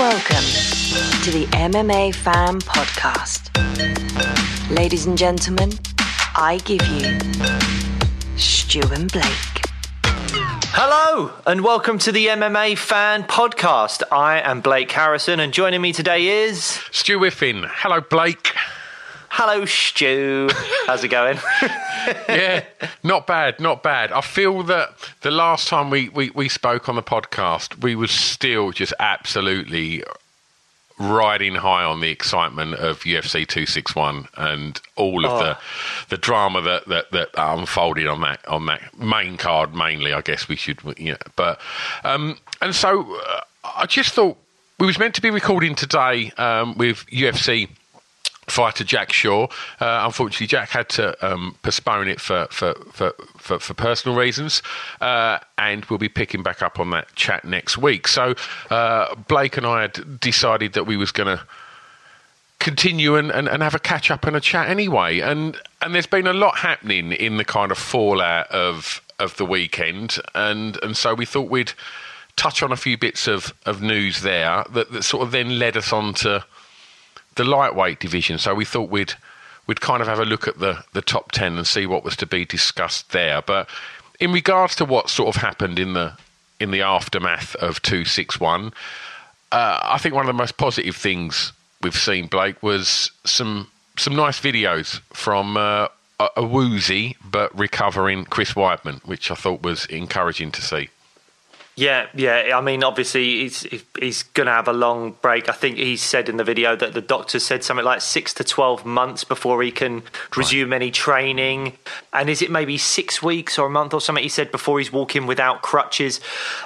Welcome to the MMA Fan Podcast. Ladies and gentlemen, I give you Stu and Blake. Hello, and welcome to the MMA Fan Podcast. I am Blake Harrison, and joining me today is. Stu Whiffin. Hello, Blake. Hello, Stu. How's it going? Yeah, not bad, not bad. I feel that the last time we, we, we spoke on the podcast, we were still just absolutely riding high on the excitement of UFC 261 and all of the the drama that, that, that unfolded on that on that main card mainly I guess we should you know but um, and so uh, I just thought we was meant to be recording today um, with UFC fighter Jack Shore. Uh, unfortunately, Jack had to um, postpone it for for, for, for, for personal reasons, uh, and we'll be picking back up on that chat next week. So uh, Blake and I had decided that we was going to continue and, and, and have a catch up and a chat anyway. And and there's been a lot happening in the kind of fallout of of the weekend, and and so we thought we'd touch on a few bits of, of news there that, that sort of then led us on to the lightweight division. So we thought we'd we'd kind of have a look at the the top ten and see what was to be discussed there. But in regards to what sort of happened in the in the aftermath of two six one, uh, I think one of the most positive things we've seen, Blake, was some some nice videos from. Uh, a, a woozy but recovering Chris Weidman, which I thought was encouraging to see. Yeah, yeah. I mean, obviously, he's he's going to have a long break. I think he said in the video that the doctor said something like six to twelve months before he can resume any training. And is it maybe six weeks or a month or something? He said before he's walking without crutches.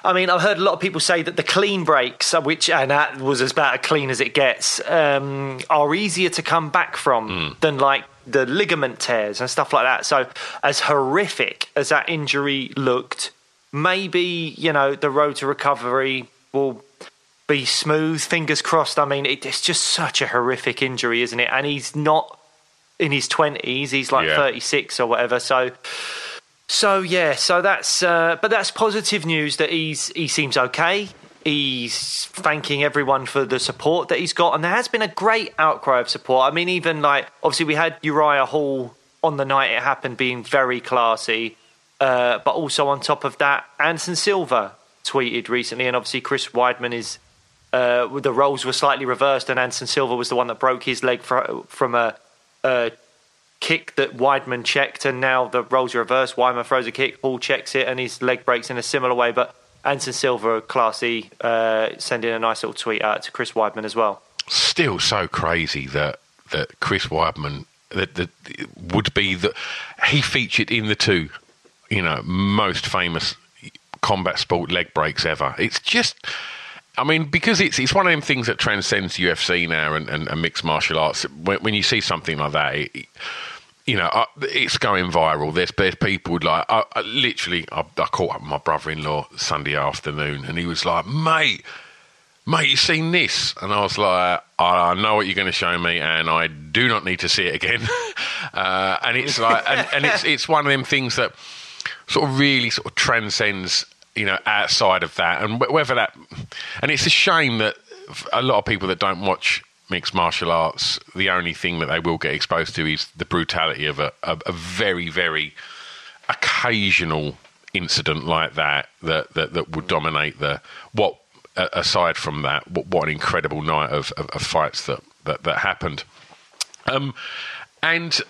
I mean, I've heard a lot of people say that the clean breaks, uh, which and that was as about as clean as it gets, um, are easier to come back from than like the ligament tears and stuff like that. So, as horrific as that injury looked maybe you know the road to recovery will be smooth. Fingers crossed. I mean, it, it's just such a horrific injury, isn't it? And he's not in his twenties. He's like Yeah. thirty six or whatever. So, so yeah. So that's uh, but that's positive news that he's he seems okay. He's thanking everyone for the support that he's got, and there has been a great outcry of support. I mean, even like obviously we had Uriah Hall on the night it happened, being very classy. Uh, but also on top of that, Anderson Silva tweeted recently, and obviously Chris Weidman is. Uh, the roles were slightly reversed, and Anderson Silva was the one that broke his leg fro- from a, a kick that Weidman checked, and now the roles are reversed. Weidman throws a kick, Hall checks it, and his leg breaks in a similar way. But Anderson Silva, classy, uh, sending a nice little tweet out to Chris Weidman as well. still so crazy that that Chris Weidman that, that would be that he featured in the two, you know, most famous combat sport leg breaks ever. It's just. I mean, because it's it's one of them things that transcends UFC now and, and, and mixed martial arts. When, when you see something like that, it, you know, uh, it's going viral. There's there's people like I, I literally. I, I caught up with my brother-in-law Sunday afternoon, and he was like, "Mate, mate, you seen this?" And I was like, "I know what you're going to show me, and I do not need to see it again." uh, and it's like, and, and it's it's one of them things that sort of really sort of transcends, you know, outside of that, and whether that, and it's a shame that a lot of people that don't watch mixed martial arts, the only thing that they will get exposed to is the brutality of a, a, a very, very occasional incident like that that, that, that would dominate the what aside from that what, what an incredible night of, of, of, fights that, that, that happened. Um, and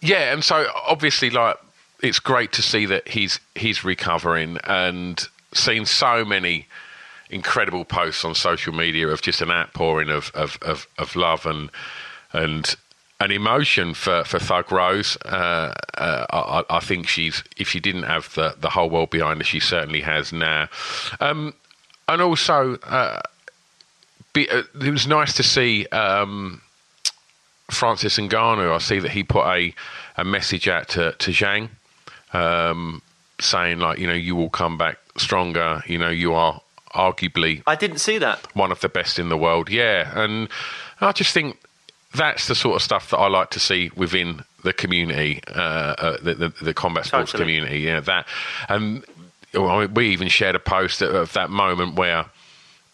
yeah and so obviously like it's great to see that he's he's recovering and seeing so many incredible posts on social media of just an outpouring of of, of, of love and and an emotion for, for Thug Rose. Uh, uh, I, I, think she's if she didn't have the, the whole world behind her, she certainly has now. Um, and also, uh, be, uh, it was nice to see um, Francis Ngannou. I see that he put a, a message out to to Zhang, um, saying like, you know, you will come back stronger. You know, you are arguably. I didn't see that. One of the best in the world, yeah. And I just think that's the sort of stuff that I like to see within the community, uh, uh, the, the, the, combat sports totally. community. Yeah, that. And mean, we even shared a post of that moment where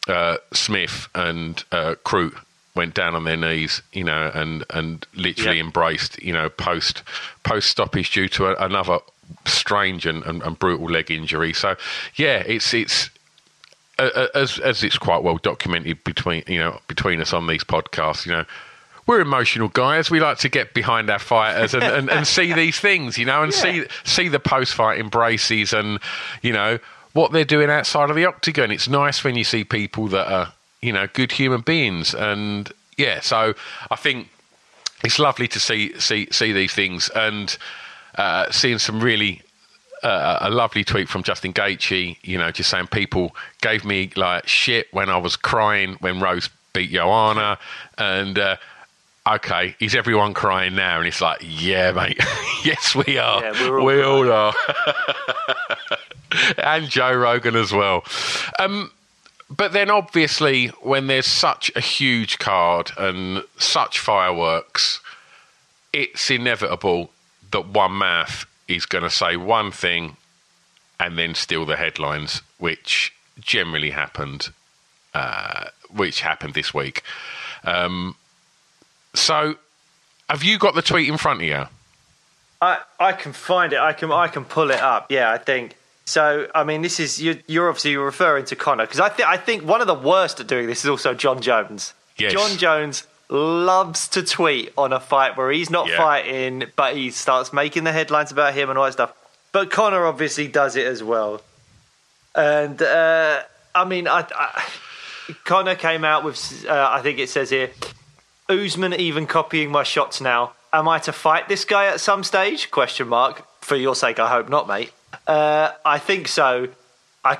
uh, Smith and uh, Crute went down on their knees, you know, and and literally yep. embraced, you know, post post stoppage due to a, another strange and, and, and, brutal leg injury. So, yeah, it's it's as as it's quite well documented between you know between us on these podcasts. You know, we're emotional guys. We like to get behind our fighters and, and, and see these things, you know, and yeah. see see the post fight embraces and you know what they're doing outside of the octagon. It's nice when you see people that are you know good human beings, and yeah. So I think it's lovely to see see see these things and uh, seeing some really uh, a lovely tweet from Justin Gaethje, you know, just saying people gave me like shit when I was crying when Rose beat Joanna, and uh, okay, is everyone crying now? And it's like, yeah, mate, yes, we are. Yeah, all we all are, and Joe Rogan as well. Um, but then, obviously, when there's such a huge card and such fireworks, it's inevitable that one mouth is going to say one thing and then steal the headlines, which generally happened, uh, which happened this week. Um, so, have you got the tweet in front of you? I I can find it. I can I can pull it up. Yeah, I think. So, I mean, this is you're, you're obviously referring to Conor because I think I think one of the worst at doing this is also Jon Jones. Yes. Jon Jones loves to tweet on a fight where he's not yeah. fighting, but he starts making the headlines about him and all that stuff. But Conor obviously does it as well. And uh, I mean, I, I, Conor came out with, uh, I think it says here, Usman even copying my shots now. Am I to fight this guy at some stage? Question mark. For your sake, I hope not, mate. Uh, I think so. I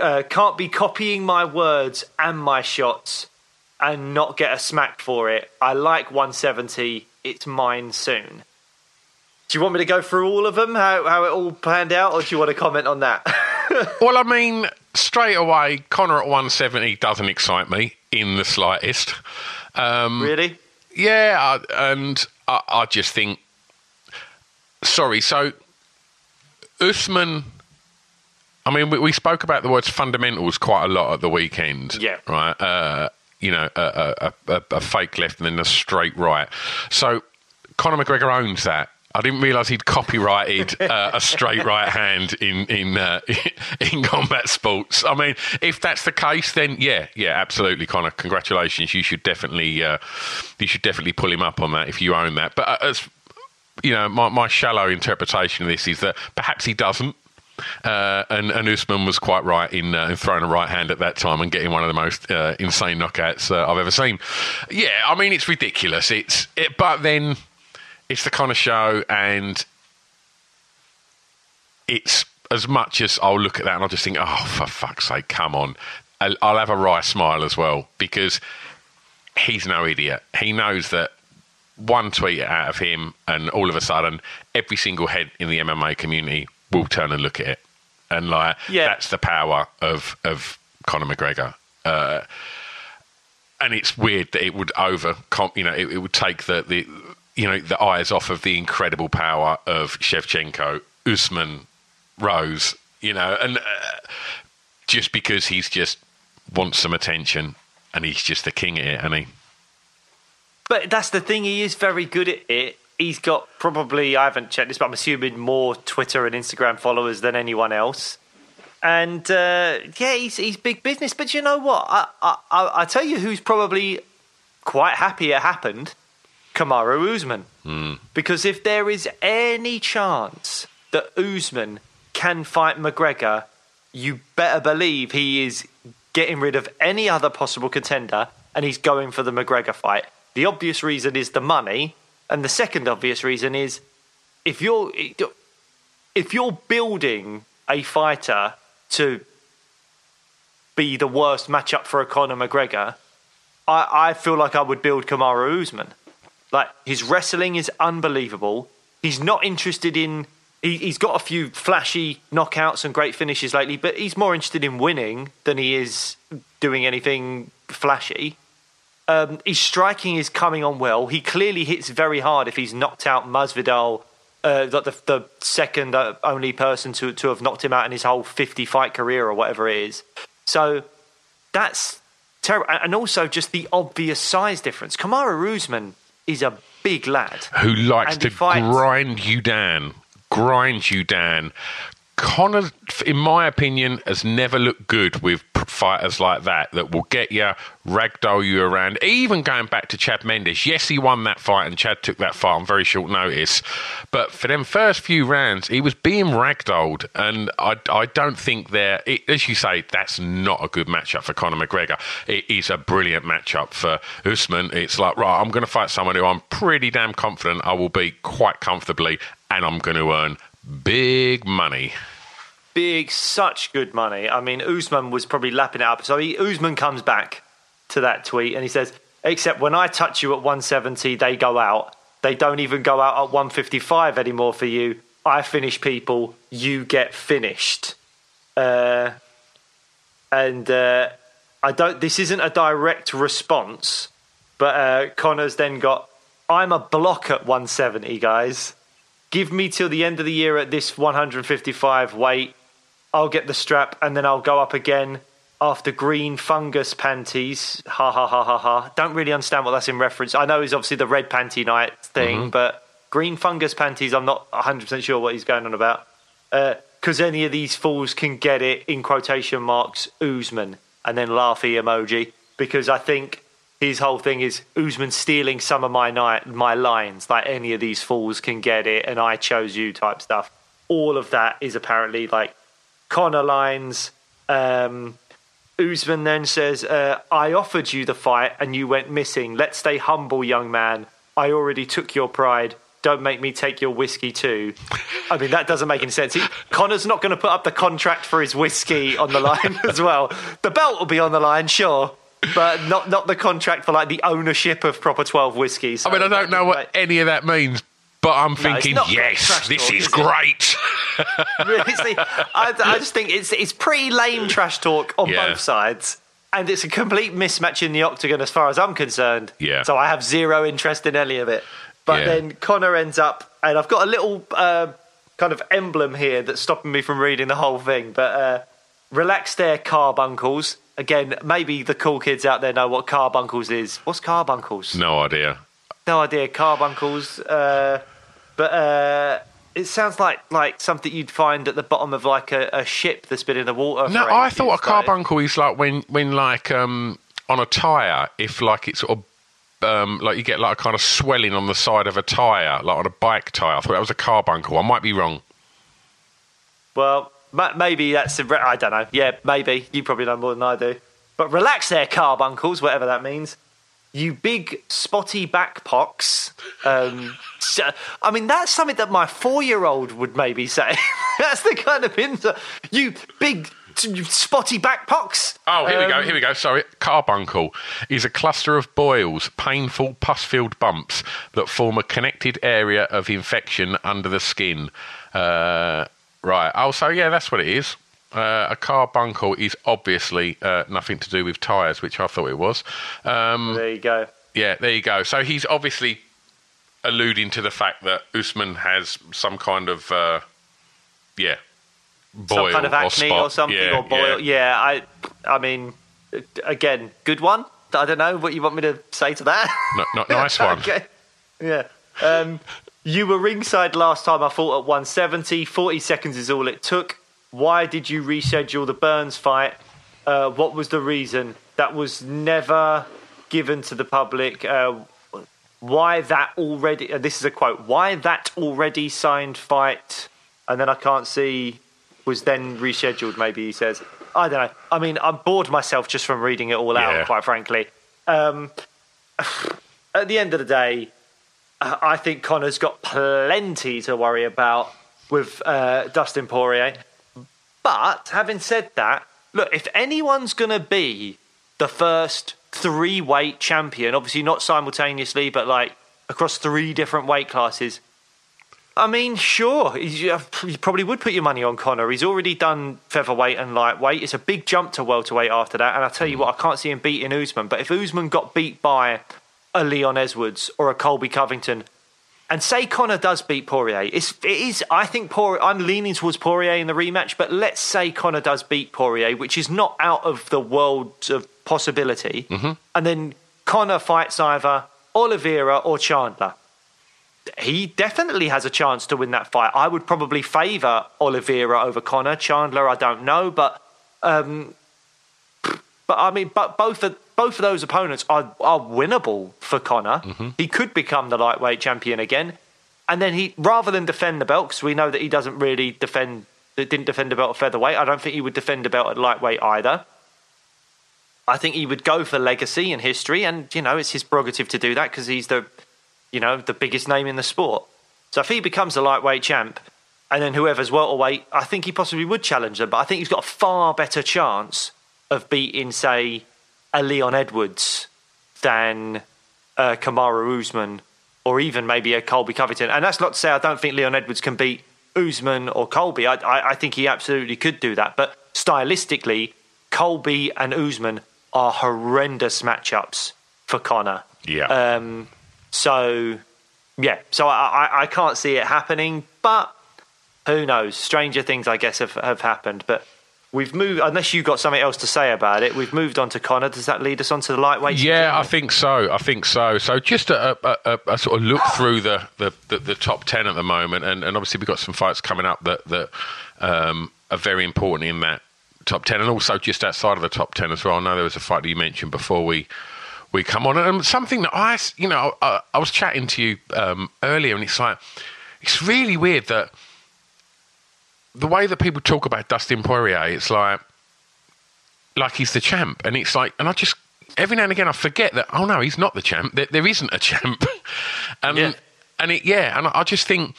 uh, can't be copying my words and my shots and not get a smack for it. I like 170. It's mine soon. Do you want me to go through all of them, how, how it all panned out, or do you want to comment on that? well, I mean, straight away, Conor at 170 doesn't excite me in the slightest. Um, really? Yeah, and I, I, just think. Sorry, so Usman. I mean, we, we, spoke about the words fundamentals quite a lot at the weekend. Yeah. Right. Uh, you know, a, a, a, a, fake left and then a straight right. So Conor McGregor owns that. I didn't realise he'd copyrighted uh, a straight right hand in in uh, in combat sports. I mean, if that's the case, then yeah, yeah, absolutely, Conor. Congratulations. You should definitely uh, you should definitely pull him up on that if you own that. But uh, as you know, my, my shallow interpretation of this is that perhaps he doesn't. Uh, and, and Usman was quite right in, uh, in, throwing a right hand at that time and getting one of the most uh, insane knockouts uh, I've ever seen. Yeah, I mean it's ridiculous. It's it, but then it's the kind of show, and it's as much as I'll look at that and I'll just think, oh, for fuck's sake, come on. I'll, I'll have a wry smile as well because he's no idiot. He knows that one tweet out of him, and all of a sudden, every single head in the MMA community will turn and look at it. And like, yeah. that's the power of of Conor McGregor. Uh, and it's weird that it would over, you know, it, it would take the, the you know, the eyes off of the incredible power of Shevchenko, Usman, Rose, you know, and uh, just because he's just wants some attention and he's just the king of it, and he. But that's the thing. He is very good at it. He's got probably I haven't checked this, but I'm assuming more Twitter and Instagram followers than anyone else. And uh, yeah, he's he's big business. But you know what? I, I I tell you who's probably quite happy it happened. Kamaru Usman. Hmm. Because if there is any chance that Usman can fight McGregor, you better believe he is getting rid of any other possible contender and he's going for the McGregor fight. The obvious reason is the money, and the second obvious reason is if you're if you're building a fighter to be the worst matchup for Conor McGregor, I, I feel like I would build Kamaru Usman. Like his wrestling is unbelievable. He's not interested in. He, he's got a few flashy knockouts and great finishes lately, but he's more interested in winning than he is doing anything flashy. Um, his striking is coming on well. He clearly hits very hard if he's knocked out Masvidal, uh, the, the, the second uh, only person to, to have knocked him out in his whole 50 fight career or whatever it is. So that's terrible. And also just the obvious size difference. Kamaru Usman is a big lad. Who likes to fights- grind you down, grind you down. Conor, in my opinion, has never looked good with fighters like that that will get you, ragdoll you around. Even going back to Chad Mendes, yes, he won that fight and Chad took that fight on very short notice. But for them first few rounds, he was being ragdolled, and I, I don't think they're, it, as you say, that's not a good matchup for Conor McGregor. It is a brilliant matchup for Usman. It's like, right, I'm going to fight someone who I'm pretty damn confident I will beat quite comfortably, and I'm going to earn big money. big, such good money. I mean, Usman was probably lapping it up. So he, Usman comes back to that tweet and he says, "Except when I touch you at 170, they go out. They don't even go out at 155 anymore for you. I finish people. You get finished." Uh, and uh, I don't. This isn't a direct response, but uh, Conor's then got. I'm a block at 170, guys. Give me till the end of the year at this 155 weight. I'll get the strap and then I'll go up again after green fungus panties. Ha ha ha ha ha. Don't really understand what that's in reference. I know it's obviously the red panty night thing, mm-hmm. but green fungus panties, I'm not 100% sure what he's going on about. Uh, because any of these fools can get it in quotation marks, Oozman, and then laughy emoji. Because I think his whole thing is Usman stealing some of my my lines. Like any of these fools can get it, and I chose you type stuff. All of that is apparently like Conor lines. Um, Usman then says, uh, I offered you the fight and you went missing. Let's stay humble, young man. I already took your pride. Don't make me take your whiskey too. I mean, that doesn't make any sense. He, Conor's not going to put up the contract for his whiskey on the line as well. The belt will be on the line, sure, but not not the contract for like the ownership of proper twelve whiskies. I mean, I don't know what any of that means, but I'm thinking, not yes, this talk, is is great. Really, I, I just think it's it's pretty lame trash talk on Yeah. both sides, and it's a complete mismatch in the octagon as far as I'm concerned. Yeah. So I have zero interest in any of it. But Yeah. then Conor ends up, and I've got a little uh, kind of emblem here that's stopping me from reading the whole thing. But uh, relax there, carbuncles. Again, maybe the cool kids out there know what carbuncles is. What's carbuncles? no idea. No idea, carbuncles. Uh, but uh, it sounds like like something you'd find at the bottom of like a, a ship that's been in the water. No, I thought a carbuncle is like when, when like um, on a tyre, if like it's sort of um, like you get like a kind of swelling on the side of a tyre, like on a bike tyre. I thought that was a carbuncle. I might be wrong. Well, maybe that's a I don't know. Yeah, maybe you probably know more than I do. But relax there, carbuncles, whatever that means. You big spotty back. Um, so- I mean, that's something that my four-year-old would maybe say. that's the kind of insult. You big spotty back. Oh, here we go. Um, Here we go. Sorry, carbuncle is a cluster of boils, painful pus-filled bumps that form a connected area of infection under the skin. Uh, right. Oh, so yeah, that's what it is. Uh, a carbuncle is obviously uh, nothing to do with tyres, which I thought it was. Um, There you go. yeah, there you go. So he's obviously alluding to the fact that Usman has some kind of uh, yeah boil some kind of acne spot. or, something Yeah, or boil. Yeah. I, I mean, again, good one. I don't know what you want me to say to that. No, no, nice one. okay. Yeah. Um, you were ringside last time. I fought at 170. 40 seconds is all it took. Why did you reschedule the Burns fight? Uh, what was the reason? That was never given to the public. Uh, why that already? Uh, this is a quote. Why that already signed fight? And then I can't see was then rescheduled. Maybe he says. I don't know. I mean, I'm bored myself just from reading it all out. Yeah. Quite frankly. Um, at the end of the day, I think Conor's got plenty to worry about with uh, Dustin Poirier. But having said that, look, if anyone's going to be the first three weight champion, obviously not simultaneously, but like across three different weight classes, I mean, sure, you you probably would put your money on Conor. He's already done featherweight and lightweight. It's a big jump to welterweight after that. And I tell you what, I can't see him beating Usman. But if Usman got beat by a Leon Edwards or a Colby Covington, and say Conor does beat Poirier, it's, it is. I think Poirier. I'm leaning towards Poirier in the rematch. But let's say Conor does beat Poirier, which is not out of the world of possibility. And then Conor fights either Oliveira or Chandler he definitely has a chance to win that fight. I would probably favour Oliveira over Conor. Chandler, I don't know, but um, but I mean, but both of both of those opponents are are winnable for Conor. Mm-hmm. He could become the lightweight champion again, and then he rather than defend the belt because we know that he doesn't really defend. Didn't defend the belt at featherweight. I don't think he would defend the belt at lightweight either. I think he would go for legacy and history, and you know it's his prerogative to do that because he's the you know, the biggest name in the sport. So if he becomes a lightweight champ, and then whoever's welterweight, I think he possibly would challenge them. But I think he's got a far better chance of beating, say, a Leon Edwards than uh, Kamaru Usman, or even maybe a Colby Covington. And that's not to say I don't think Leon Edwards can beat Usman or Colby. I, I, I think he absolutely could do that. But stylistically, Colby and Usman are horrendous matchups for Conor. Yeah. Um, so, yeah, so I, I, I can't see it happening, but who knows? Stranger things, I guess, have, have happened. But we've moved, unless you've got something else to say about it, we've moved on to Conor. Does that lead us on to the lightweight? Yeah, I think so. I think so. So just a, a, a, a sort of look through the, the, the, the top ten at the moment, and, and obviously we've got some fights coming up that that um, are very important in that top ten, and also just outside of the top ten as well. I know there was a fight that you mentioned before we we come on, and something that I, you know, I, I was chatting to you um, earlier, and it's like it's really weird that the way that people talk about Dustin Poirier, it's like like he's the champ, and it's like, and I just every now and again I forget that oh no, he's not the champ. There, there isn't a champ, and Yeah. and it yeah, and I just think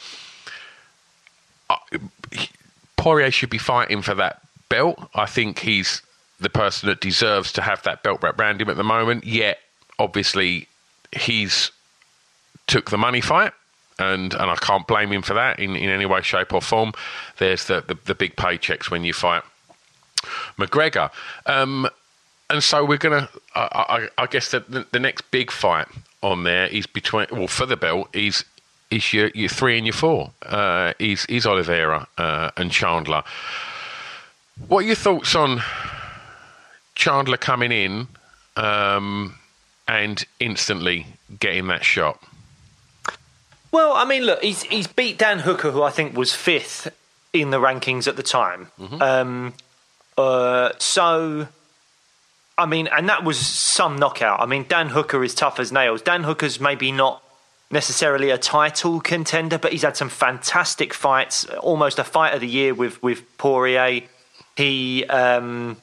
he- Poirier should be fighting for that belt. I think he's the person that deserves to have that belt wrapped around him at the moment. Yet obviously he's took the money fight. And and I can't blame him for that in, in any way, shape, or form. There's the, the, the big paychecks when you fight McGregor. Um, and so we're gonna. I, I, I guess that the, the next big fight on there is between. Well, for the belt is is your your three and your four. Uh, is is Oliveira uh, and Chandler. What are your thoughts on Chandler coming in um, and instantly getting that shot? Well, I mean, look, he's he's beat Dan Hooker, who I think was fifth in the rankings at the time. Um, uh, so, I mean, and that was some knockout. I mean, Dan Hooker is tough as nails. Dan Hooker's maybe not necessarily a title contender, but he's had some fantastic fights. Almost a fight of the year with with Poirier. He um,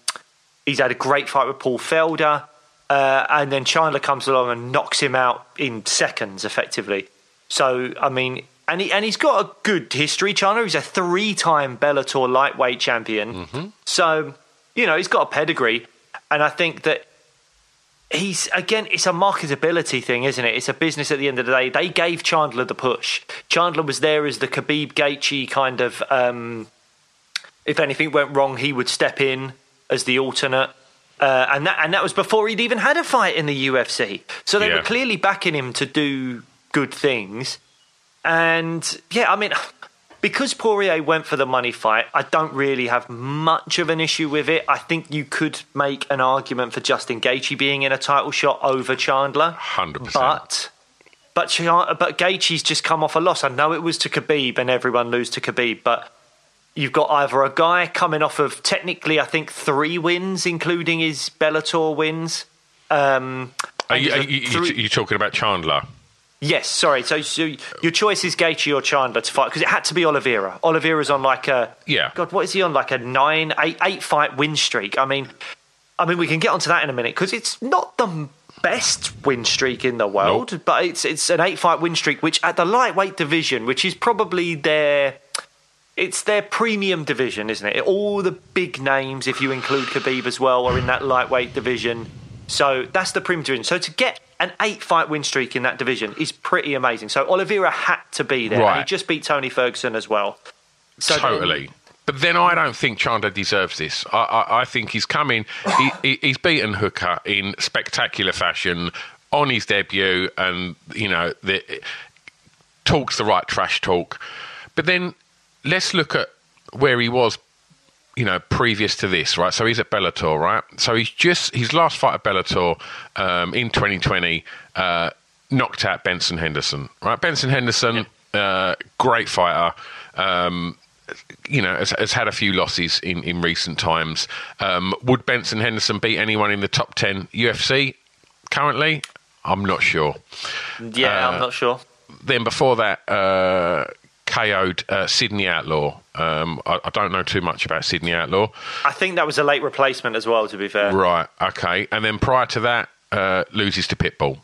he's had a great fight with Paul Felder. Uh, and then Chandler comes along and knocks him out in seconds, effectively. So, I mean, and he and he's got a good history. Chandler, he's a three-time Bellator lightweight champion. So, you know, he's got a pedigree, and I think that he's again, it's a marketability thing, isn't it? It's a business at the end of the day. They gave Chandler the push. Chandler was there as the Khabib Gaethje kind of. Um, if anything went wrong, he would step in as the alternate. Uh, and that and that was before he'd even had a fight in the UFC. So they Yeah. were clearly backing him to do good things. And yeah, I mean, because Poirier went for the money fight, I don't really have much of an issue with it. I think you could make an argument for Justin Gaethje being in a title shot over Chandler. 100%. But but but Gaethje's just come off a loss. I know it was to Khabib and everyone lose to Khabib, but you've got either a guy coming off of technically I think three wins, including his Bellator wins. Um, are you, are you, three... you talking about Chandler? Yes, sorry. So, so your choice is Gaethje or Chandler to fight because it had to be Oliveira. Oliveira's on like a yeah. God, what is he on? Like a nine, eight, eight fight win streak. I mean, I mean, we can get onto that in a minute because it's not the best win streak in the world, nope. but it's it's an eight fight win streak, which at the lightweight division, which is probably their it's their premium division, isn't it? All the big names, if you include Khabib as well, are in that lightweight division. So that's the premium division. So to get an eight fight win streak in that division is pretty amazing. So Oliveira had to be there. Right. he just beat Tony Ferguson as well. So totally. Then, but then I don't think Chandler deserves this. I, I, I think he's coming. he, he's beaten Hooker in spectacular fashion on his debut, and you know the, talks the right trash talk. But then let's look at where he was you know, previous to this, right? So he's at Bellator, right? So he's just his last fight at Bellator um, in 2020 uh, knocked out Benson Henderson, right? Benson Henderson, uh, great fighter. Um, you know, has, has, had a few losses in, in recent times. Um, would Benson Henderson beat anyone in the top 10 UFC currently? I'm not sure. Yeah, uh, I'm not sure. Then before that, uh, KO'd uh, Sidney Outlaw. Um, I, I, don't know too much about Sidney Outlaw. I think that was a late replacement as well, to be fair. Right, okay. And then prior to that, uh, loses to Pitbull.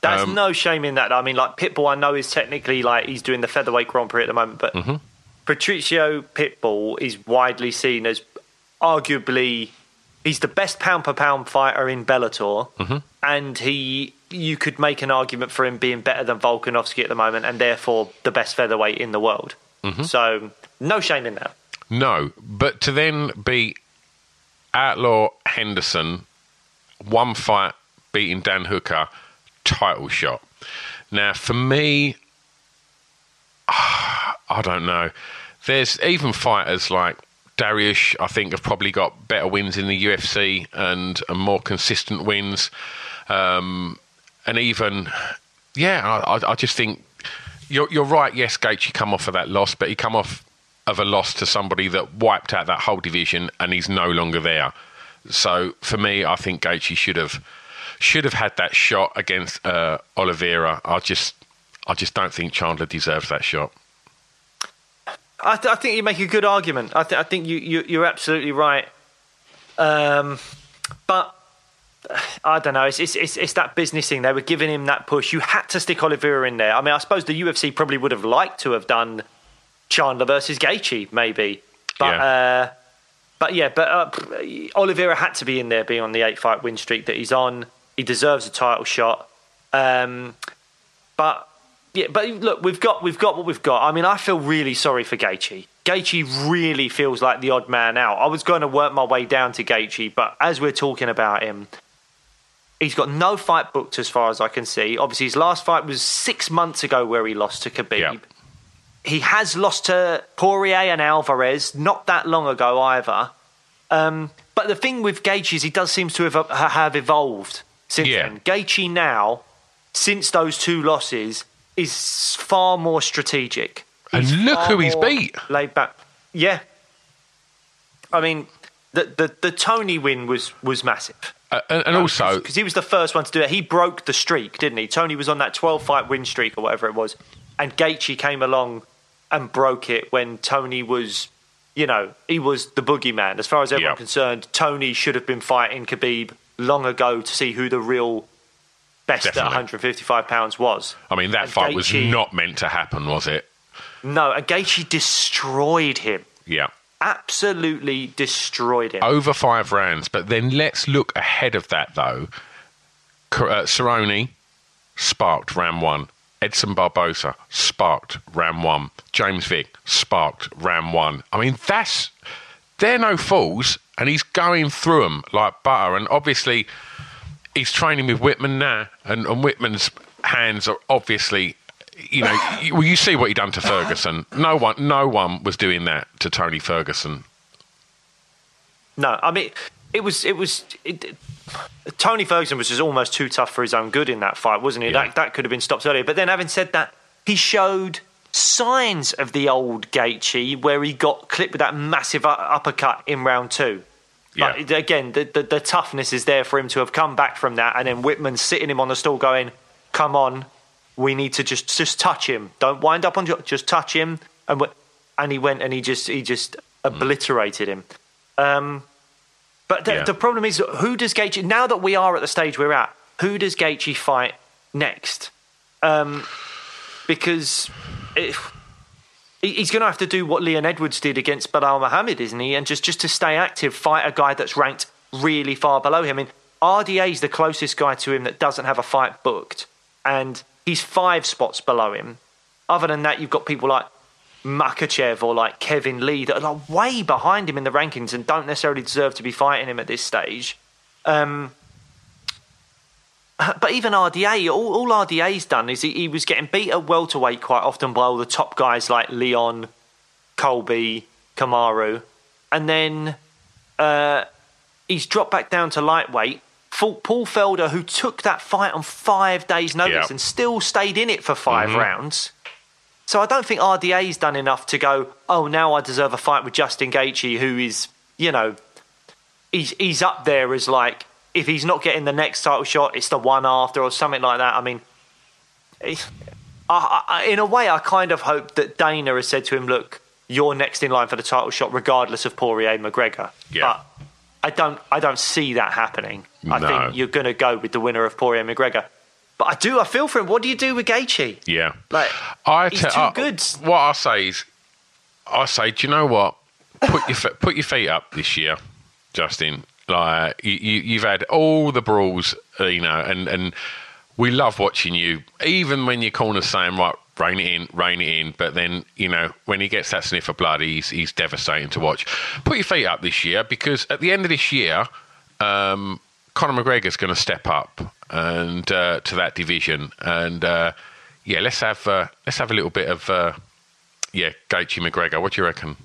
There's um, no shame in that. I mean, like Pitbull, I know is technically like he's doing the featherweight Grand Prix at the moment, but mm-hmm. Patricio Pitbull is widely seen as arguably he's the best pound per pound fighter in Bellator, mm-hmm. and he you could make an argument for him being better than Volkanovski at the moment, and therefore the best featherweight in the world. Mm-hmm. So no shame in that. No, but to then beat Outlaw Henderson, one fight beating Dan Hooker, title shot. Now, for me, I don't know. There's even fighters like Dariush, I think, have probably got better wins in the UFC and, and more consistent wins. Um, and even, yeah, I, I just think you're, you're right. Yes, Gaethje come off of that loss, but he come off of a loss to somebody that wiped out that whole division, and he's no longer there. So for me, I think Gaethje should have should have had that shot against uh, Oliveira. I just I just don't think Chandler deserves that shot. I, th- I think you make a good argument. I, th- I think you, you are absolutely right. Um, but I don't know. It's, it's, it's it's that business thing. They were giving him that push. You had to stick Oliveira in there. I mean, I suppose the UFC probably would have liked to have done Chandler versus Gaethje, maybe. But yeah. Uh, but yeah, but uh, Oliveira had to be in there, being on the eight fight win streak that he's on. He deserves a title shot. Um, but yeah, but look, we've got we've got what we've got. I mean, I feel really sorry for Gaethje. Gaethje really feels like the odd man out. I was going to work my way down to Gaethje, but as we're talking about him, He's got no fight booked as far as I can see. Obviously, his last fight was six months ago where he lost to Khabib. Yeah. He has lost to Poirier and Alvarez not that long ago either. Um, but the thing with Gaethje is he does seem to have, have evolved since yeah. then. Gaethje now, since those two losses, is far more strategic. He's and look who he's beat. Laid back. Yeah. I mean, the, the, the Tony win was, was massive. Uh, and, and also because he was the first one to do it, he broke the streak, didn't he? Tony was on that twelve fight win streak or whatever it was, and Gaethje came along and broke it when Tony was, you know, he was the boogeyman as far as everyone yep. concerned. Tony should have been fighting Khabib long ago to see who the real best Definitely. at 155 pounds was. I mean, that and fight Gaethje, was not meant to happen, was it? No, and Gaethje destroyed him. Yeah absolutely destroyed him. Over five rounds. But then let's look ahead of that, though. Uh, Cerrone sparked round one. Edson Barboza sparked round one. James Vick sparked round one. I mean, that's. They're no fools, and he's going through them like butter. And obviously, he's training with Wittman now, and, and Wittman's hands are obviously you know, you, well, you see what he done to Ferguson. No one, no one was doing that to Tony Ferguson. No, I mean, it was it was it, Tony Ferguson was just almost too tough for his own good in that fight, wasn't he? Yeah. That that could have been stopped earlier. But then, having said that, he showed signs of the old Gaethje where he got clipped with that massive uppercut in round two. Yeah. But again, the, the the toughness is there for him to have come back from that, and then Wittman sitting him on the stool, going, "Come on, we need to just just touch him. Don't wind up on just touch him." And wh- and he went and he just he just obliterated him. Um, but the, Yeah. the problem is, who does Gaethje? Now that we are at the stage we're at, who does Gaethje fight next? Um, because if he's going to have to do what Leon Edwards did against Belal Muhammad, isn't he? And just just to stay active, fight a guy that's ranked really far below him. I mean, RDA is the closest guy to him that doesn't have a fight booked, and he's five spots below him. Other than that, you've got people like Makhachev or like Kevin Lee that are like way behind him in the rankings and don't necessarily deserve to be fighting him at this stage. Um, but even RDA, all, all RDA's done is he, he was getting beat at welterweight quite often by all the top guys like Leon, Colby, Kamaru, and then uh, he's dropped back down to lightweight. Fought Paul Felder, who took that fight on five days' notice Yeah. and still stayed in it for 5 mm-hmm. rounds. So I don't think RDA's done enough to go, oh, now I deserve a fight with Justin Gaethje, who is, you know, he's he's up there as like if he's not getting the next title shot, it's the one after or something like that. I mean, eh, I, I, in a way, I kind of hope that Dana has said to him, "Look, you're next in line for the title shot, regardless of Poirier McGregor." Yeah. But I don't, I don't see that happening. I think you're going to go with the winner of Poirier McGregor. But I do, I feel for him. What do you do with Gaethje? Yeah. Like, I he's too I- good. What I say is, I say, do you know what? Put your put your feet up this year, Justin. Like you, you, you've had all the brawls, you know, and and we love watching you, even when your corner's saying right. Rein it in, rein it in. But then, you know, when he gets that sniff of blood, he's he's devastating to watch. Put your feet up this year because at the end of this year, um, Conor McGregor's going to step up and uh, to that division, and uh, yeah, let's have uh, let's have a little bit of uh, yeah, Gaethje McGregor. What do you reckon?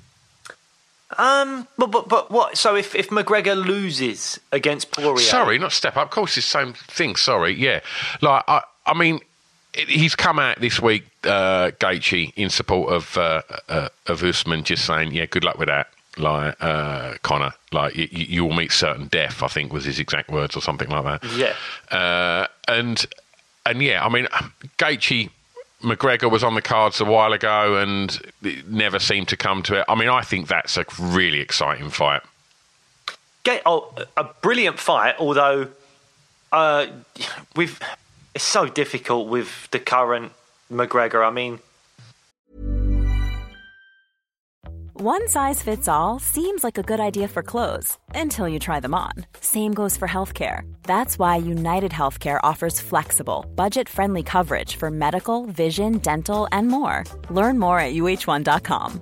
Um, but but but what? So if if McGregor loses against Poirier, Sorry, not step up. Of course, it's the same thing. Sorry, yeah. Like I, I mean, he's come out this week, uh, Gaethje, in support of uh, uh, of Usman, just saying, yeah, good luck with that. Like uh, Conor, like you, you will meet certain death. I think was his exact words or something like that. Yeah. Uh, and and yeah, I mean, Gaethje McGregor was on the cards a while ago and it never seemed to come to it. I mean, I think that's a really exciting fight. Get, oh, a brilliant fight. Although, uh, we've it's so difficult with the current McGregor. I mean, One size fits all seems like a good idea for clothes until you try them on. Same goes for healthcare. That's why United Healthcare offers flexible, budget friendly coverage for medical, vision, dental, and more. Learn more at uh1.com.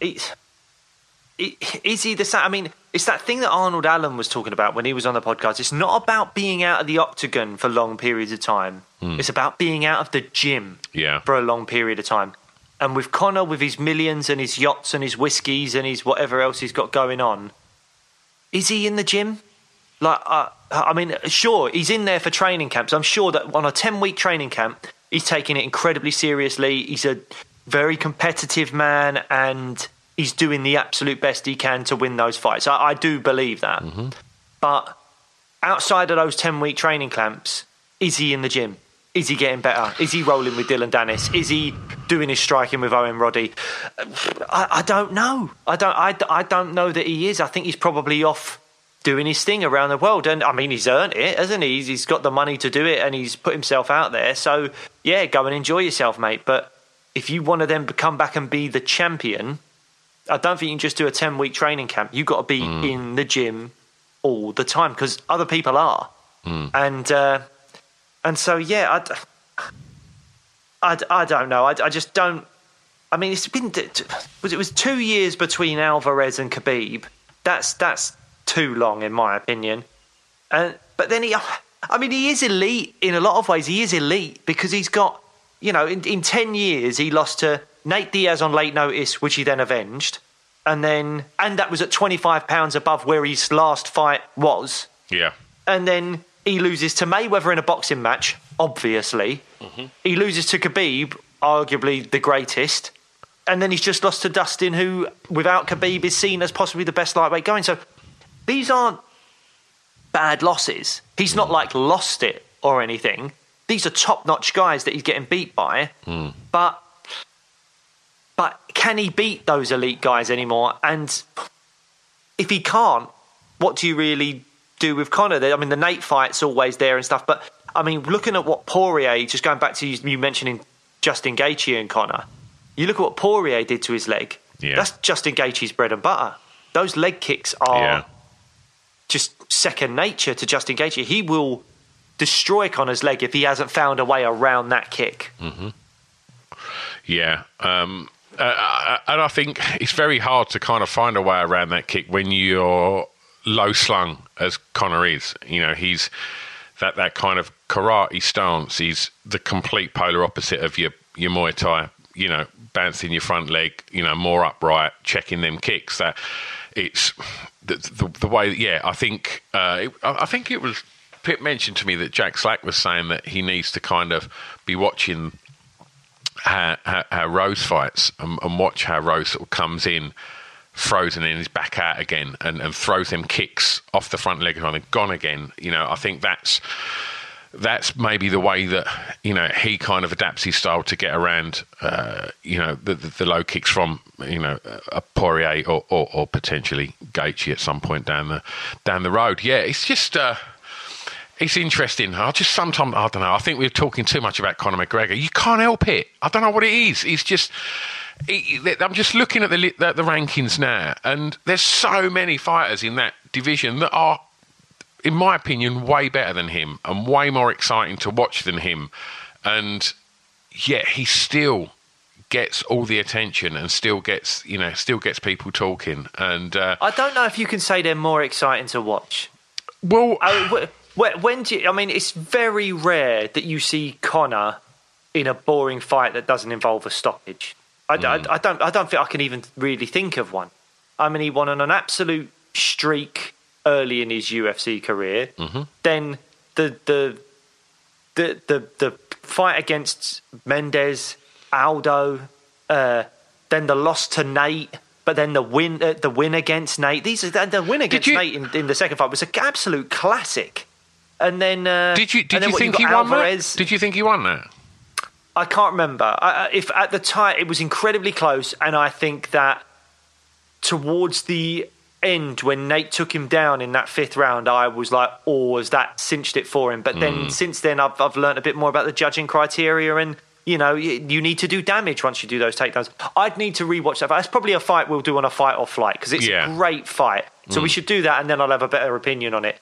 It's is he the same? I mean, it's that thing that Arnold Allen was talking about when he was on the podcast. It's not about being out of the octagon for long periods of time. It's about being out of the gym Yeah. for a long period of time. And with Conor, with his millions and his yachts and his whiskies and his whatever else he's got going on, is he in the gym? Like, uh, I mean, sure, he's in there for training camps. I'm sure that on a 10 week training camp, he's taking it incredibly seriously. He's a very competitive man and he's doing the absolute best he can to win those fights. I, I do believe that. Mm-hmm. But outside of those 10 week training camps, is he in the gym? Is he getting better? Is he rolling with Dylan Dennis? Is he doing his striking with Owen Roddy? I, I don't know. I don't. I, I don't know that he is. I think he's probably off doing his thing around the world. And I mean, he's earned it, hasn't he? He's, he's got the money to do it, and he's put himself out there. So yeah, go and enjoy yourself, mate. But if you want to then come back and be the champion, I don't think you can just do a ten week training camp. You've got to be Mm. in the gym all the time because other people are, Mm. and uh, and so yeah, I I don't know. I just don't. I mean, it's been was it was two years between Alvarez and Khabib. That's that's too long in my opinion. And but then he, I mean, he is elite in a lot of ways. He is elite because he's got, you know, in, in ten years he lost to Nate Diaz on late notice, which he then avenged, and then and that was at twenty five pounds above where his last fight was, Yeah. and then he loses to Mayweather in a boxing match. Obviously, mm-hmm. he loses to Khabib, arguably the greatest. And then he's just lost to Dustin, who, without Khabib, is seen as possibly the best lightweight going. So these aren't bad losses. He's not like lost it or anything. These are top notch guys that he's getting beat by. Hmm. But but can he beat those elite guys anymore? And if he can't, what do you really do with Conor? I mean, the Nate fight's always there and stuff, but I mean, looking at what Poirier, just going back to you, you mentioning Justin Gaethje and Conor, you look at what Poirier did to his leg. Yeah. That's Justin Gaethje's bread and butter. Those leg kicks are Yeah. Just second nature to Justin Gaethje. He will destroy Conor's leg if he hasn't found a way around that kick. Yeah. Um, uh, uh, and I think it's very hard to kind of find a way around that kick when you're low slung as Connor is. You know, he's that, that kind of karate stance. He's the complete polar opposite of your, your Muay Thai, you know, bouncing your front leg, you know, more upright, checking them kicks. That it's the, the, the way, yeah, I think, uh, it, I think it was. Pip mentioned to me that Jack Slack was saying that he needs to kind of be watching how, how, how Rose fights and, and watch how Rose sort of comes in, frozen and is back out again and, and throws them kicks off the front leg and gone again. You know, I think that's that's maybe the way that you know he kind of adapts his style to get around. Uh, you know, the, the, the low kicks from you know a Poirier or, or, or potentially Gaethje at some point down the down the road. Yeah, it's just. Uh, it's interesting. I just sometimes I don't know. I think we're talking too much about Conor McGregor. You can't help it. I don't know what it is. It's just. It, I'm just looking at the, the the rankings now, and there's so many fighters in that division that are, in my opinion, way better than him and way more exciting to watch than him, and yet he still gets all the attention and still gets you know still gets people talking. And uh, I don't know if you can say they're more exciting to watch. well, I, wh- when do you, I mean, it's very rare that you see Conor in a boring fight that doesn't involve a stoppage. I, I- I don't. I don't think I can even really think of one. I mean, he won on an absolute streak early in his UFC career. Then the the the the the fight against Mendez, Aldo, uh, then the loss to Nate. But then the win, uh, the win against Nate. These are the, the win against you- Nate in, in the second fight was an absolute classic. And then uh, did you did you think got he won Alvarez. that? Did you think he won that? I can't remember. I- if at the time it was incredibly close, and I think that towards the end when Nate took him down in that fifth round, I was like, "Oh, has that cinched it for him?" But then since then, I've I've learned a bit more about the judging criteria and. You know, you, you need to do damage once you do those takedowns. I'd need to rewatch that. That's probably a fight we'll do on a fight or flight because it's Yeah. a great fight. So we should do that, and then I'll have a better opinion on it.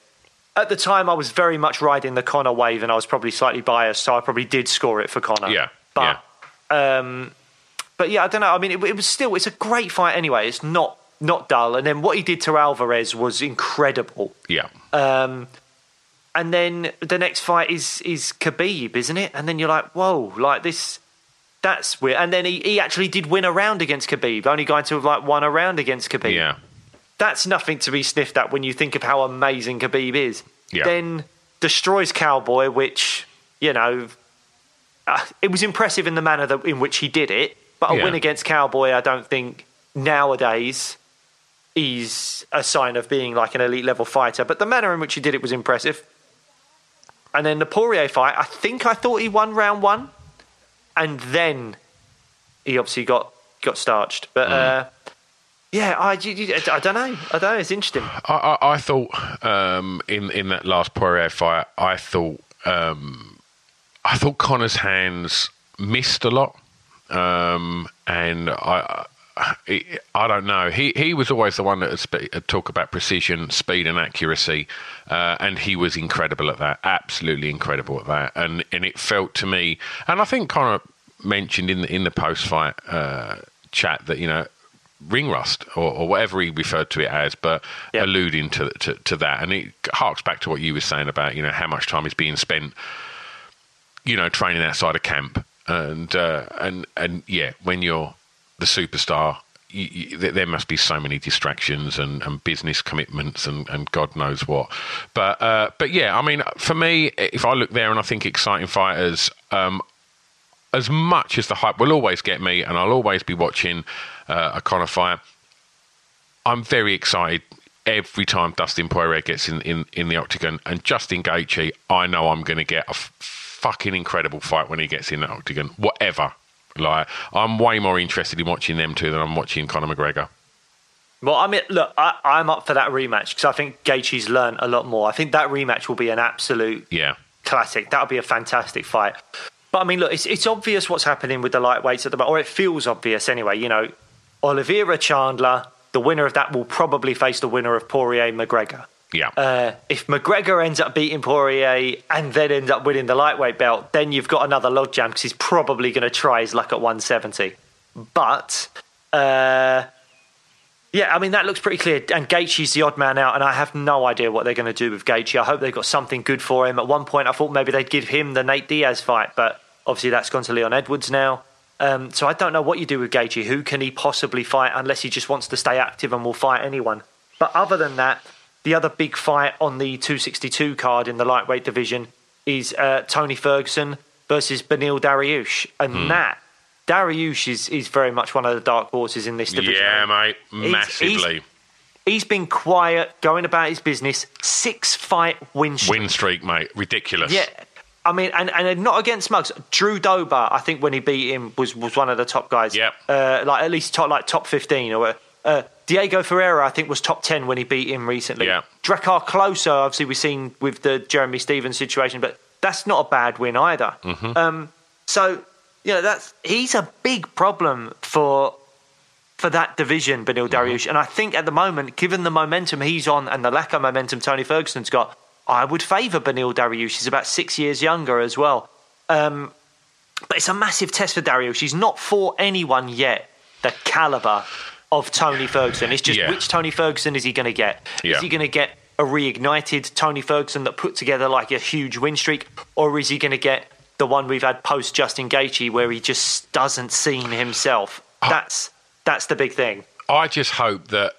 At the time, I was very much riding the Conor wave, and I was probably slightly biased, so I probably did score it for Conor. Yeah, but um, but yeah, I don't know. I mean, it, it was still it's a great fight anyway. It's not not dull. And then what he did to Alvarez was incredible. Yeah. Um, and then the next fight is is Khabib, isn't it? And then you're like, whoa, like this. That's weird. And then he, he actually did win a round against Khabib. Only guy to have like won a round against Khabib. Yeah. that's nothing to be sniffed at when you think of how amazing Khabib is. Yeah. Then destroys Cowboy, which you know, uh, it was impressive in the manner that, in which he did it. But a Yeah. win against Cowboy, I don't think nowadays is a sign of being like an elite level fighter. But the manner in which he did it was impressive. And then the Poirier fight, I think I thought he won round one, and then he obviously got got starched. But uh, yeah, I, you- I don't know. I don't know. It's interesting. I, I, I thought um, in in that last Poirier fight, I thought um, I thought Conor's hands missed a lot, um, and I. I I don't know. He he was always the one that would spe- talk about precision, speed, and accuracy, uh, and he was incredible at that. Absolutely incredible at that. And and it felt to me, and I think Conor mentioned in the in the post fight uh, chat that you know ring rust or, or whatever he referred to it as, but Yeah. alluding to, to to that, and it harks back to what you were saying about you know how much time is being spent, you know, training outside of camp, and uh, and and yeah, when you're the superstar. You, you, there- must be so many distractions and, and business commitments and, and God knows what, but uh, but yeah, I mean, for me, if I look there and I think exciting fighters, um, as much as the hype will always get me, and I'll always be watching uh, a Conor fight, I'm very excited every time Dustin Poirier gets in, in, in the octagon. And Justin Gaethje, I know I'm going to get a f- fucking incredible fight when he gets in the octagon, whatever. Like, I'm way more interested in watching them two than I'm watching Conor McGregor. Well, I mean, look, I, I'm up for that rematch because I think Gaethje's learned a lot more. I think that rematch will be an absolute Yeah. classic. That'll be a fantastic fight. But I mean, look, it's, it's obvious what's happening with the lightweights at the moment, or it feels obvious anyway. You know, Oliveira Chandler, the winner of that will probably face the winner of Poirier McGregor. Yeah. Uh, if McGregor ends up beating Poirier and then ends up winning the lightweight belt, then you've got another logjam because he's probably going to try his luck at 170. But uh, yeah, I mean that looks pretty clear. And Gaethje's the odd man out, and I have no idea what they're going to do with Gaethje. I hope they've got something good for him. At one point, I thought maybe they'd give him the Nate Diaz fight, but obviously that's gone to Leon Edwards now. Um, so I don't know what you do with Gaethje. Who can he possibly fight unless he just wants to stay active and will fight anyone? But other than that, the other big fight on the 262 card in the lightweight division is uh, Tony Ferguson versus Beneil Dariush, and that Dariush is is very much one of the dark horses in this division. yeah, mate. He's- Massively. He's been quiet, going about his business. Six fight win streak. Win streak, mate. Ridiculous. Yeah. I mean, and, and not against Mugs. Drew Dober, I think when he beat him, was, was one of the top guys. Yeah, Uh, like at least top like top fifteen or uh, Diego Ferreira, I think was top ten when he beat him recently. Yeah. Drakkar Klose, obviously we've seen with the Jeremy Stephens situation, but that's not a bad win either. Mm-hmm. Um, so you know that's he's a big problem for for that division, Beneil Dariush. And I think at the moment, given the momentum he's on and the lack of momentum Tony Ferguson's got, I would favour Beneil Dariush. He's about six years younger as well. Um, but it's a massive test for Dariush. He's not for anyone yet the calibre of Tony Ferguson. It's just Yeah. which Tony Ferguson is he going to get? Yeah. Is he going to get a reignited Tony Ferguson that put together like a huge win streak? Or is he going to get the one we've had post Justin Gaethje where he just doesn't seem himself? That's that's the big thing. I just hope that